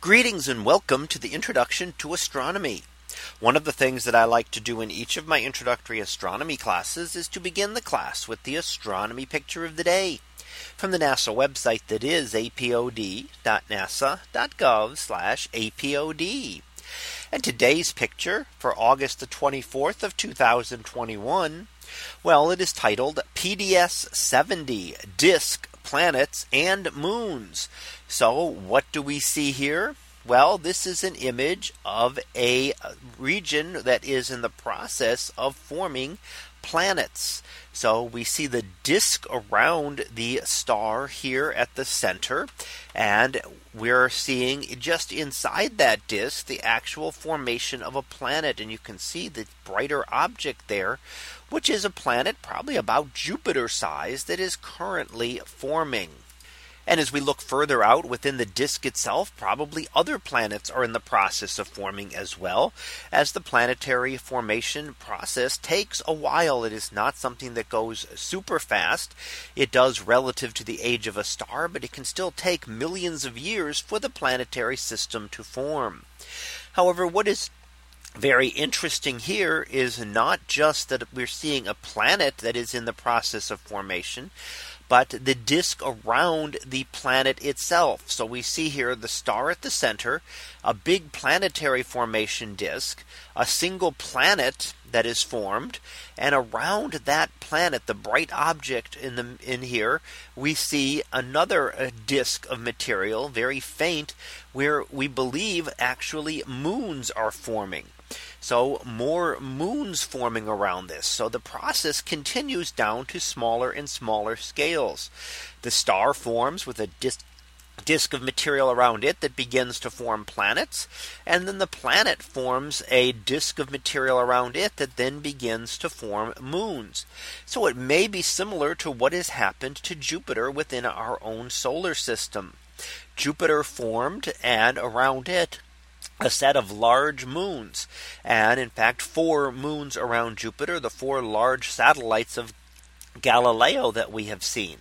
Greetings and welcome to the introduction to astronomy. One of the things that I like to do in each of my introductory astronomy classes is to begin the class with the astronomy picture of the day from the NASA website that is apod.nasa.gov apod. And today's picture for August the 24th of 2021. Well, it is titled PDS 70 disk planets and moons. So what do we see here? Well, this is an image of a region that is in the process of forming planets. So we see the disk around the star here at the center. And we're seeing just inside that disk the actual formation of a planet. And you can see the brighter object there, which is a planet probably about Jupiter size that is currently forming. And as we look further out within the disk itself, probably other planets are in the process of forming as well as the planetary formation process takes a while. It is not something that goes super fast. It does relative to the age of a star, but it can still take millions of years for the planetary system to form. However, what is very interesting here is not just that we're seeing a planet that is in the process of formation, but the disk around the planet itself. So we see here the star at the center, a big planetary formation disk, a single planet that is formed and around that planet the bright object in the in here we see another uh, disk of material very faint where we believe actually moons are forming so more moons forming around this. So the process continues down to smaller and smaller scales. The star forms with a disk disk of material around it that begins to form planets. And then the planet forms a disk of material around it that then begins to form moons. So it may be similar to what has happened to Jupiter within our own solar system. Jupiter formed and around it a set of large moons. And in fact, four moons around Jupiter, the four large satellites of Galileo that we have seen.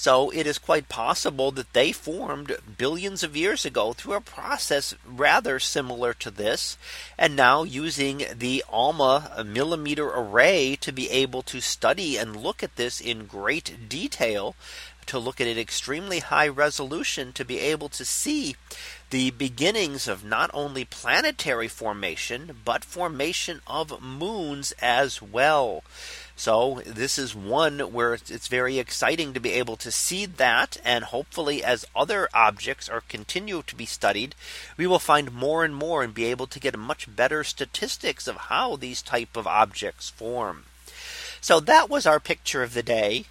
So it is quite possible that they formed billions of years ago through a process rather similar to this. And now using the ALMA millimeter array to be able to study and look at this in great detail to look at it extremely high resolution to be able to see the beginnings of not only planetary formation, but formation of moons as well. So this is one where it's very exciting to be able to see that and hopefully as other objects are continue to be studied, we will find more and more and be able to get much better statistics of how these type of objects form. So that was our picture of the day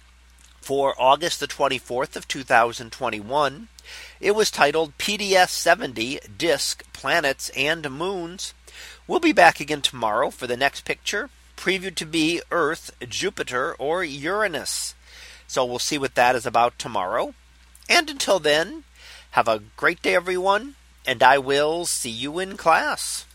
for August the 24th of 2021. It was titled PDS 70 Disk Planets and Moons. We'll be back again tomorrow for the next picture previewed to be Earth, Jupiter, or Uranus. So we'll see what that is about tomorrow. And until then, have a great day, everyone, and I will see you in class.